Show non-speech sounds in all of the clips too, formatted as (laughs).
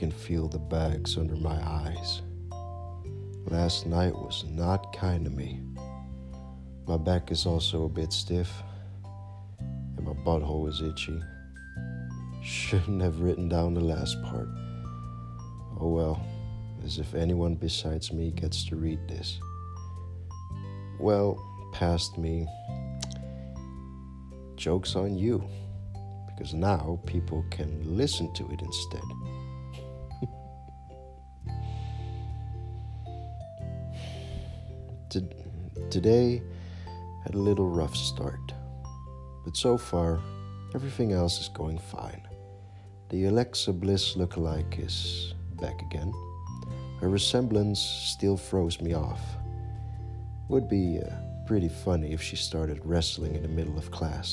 can feel the bags under my eyes. Last night was not kind to me. My back is also a bit stiff, and my butthole is itchy. Shouldn't have written down the last part. Oh well, as if anyone besides me gets to read this. Well, past me, joke's on you, because now people can listen to it instead. Today had a little rough start, but so far everything else is going fine. The Alexa Bliss lookalike is back again. Her resemblance still throws me off. Would be uh, pretty funny if she started wrestling in the middle of class.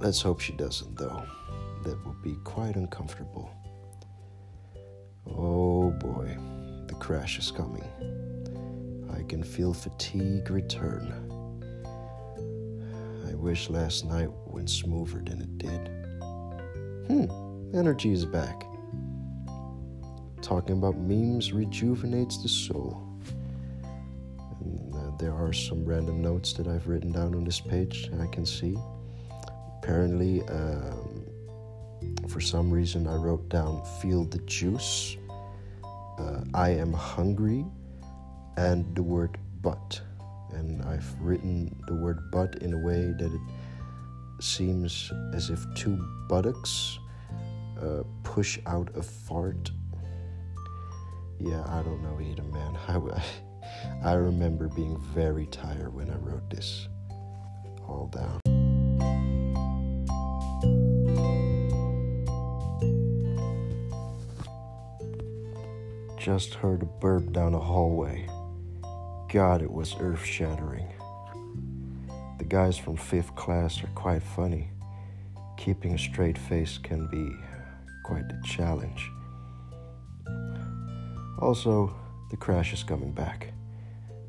Let's hope she doesn't, though. That would be quite uncomfortable. Oh boy, the crash is coming. Can feel fatigue return. I wish last night went smoother than it did. Hmm, energy is back. Talking about memes rejuvenates the soul. And, uh, there are some random notes that I've written down on this page, I can see. Apparently, um, for some reason, I wrote down feel the juice. Uh, I am hungry and the word but. And I've written the word but in a way that it seems as if two buttocks uh, push out a fart. Yeah, I don't know either, man. (laughs) I, I remember being very tired when I wrote this all down. Just heard a burp down the hallway. God, it was earth shattering. The guys from fifth class are quite funny. Keeping a straight face can be quite a challenge. Also, the crash is coming back.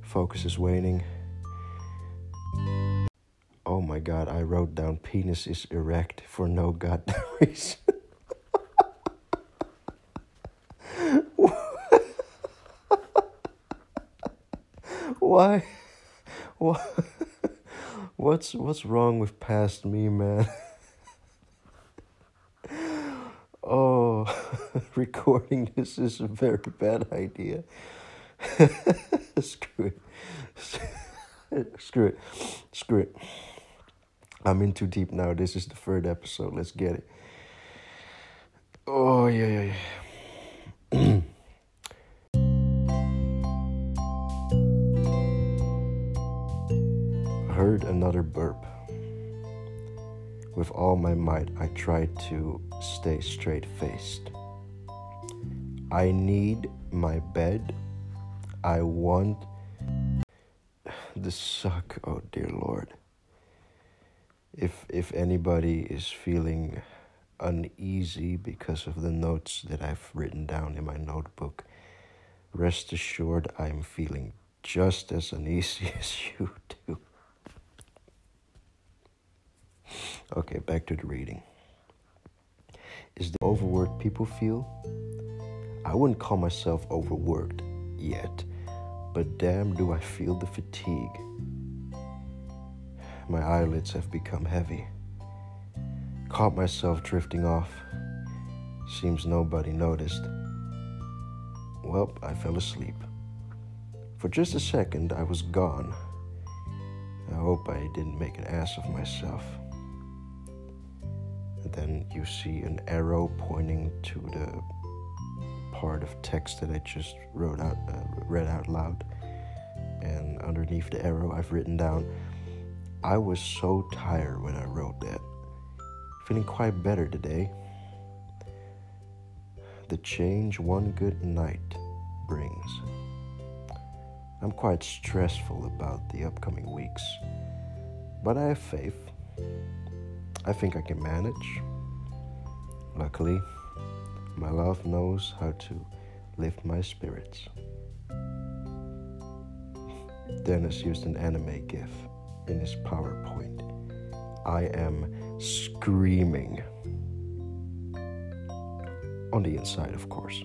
Focus is waning. Oh my god, I wrote down penis is erect for no goddamn (laughs) reason. Why? What? What's what's wrong with past me, man? oh, (laughs) recording this is a very bad idea. (laughs) Screw it. (laughs) Screw it. Screw it. I'm in too deep now. This is the third episode. Let's get it. Oh, yeah, yeah, yeah. Heard another burp. With all my might, I tried to stay straight faced. I need my bed. I want the suck, oh dear Lord. If if anybody is feeling uneasy because of the notes that I've written down in my notebook, rest assured I'm feeling just as uneasy (laughs) as you do. Okay, back to the reading. Is the overworked people feel? I wouldn't call myself overworked yet, but damn, do I feel the fatigue. My eyelids have become heavy. Caught myself drifting off. Seems nobody noticed. Well, I fell asleep. For just a second, I was gone. I hope I didn't make an ass of myself. And then you see an arrow pointing to the part of text that I just wrote out, uh, read out loud. And underneath the arrow, I've written down, I was so tired when I wrote that. Feeling quite better today. The change one good night brings. I'm quite stressful about the upcoming weeks, but I have faith. I think I can manage. Luckily, my love knows how to lift my spirits. Dennis used an anime gif in his PowerPoint. I am screaming. on the inside, of course.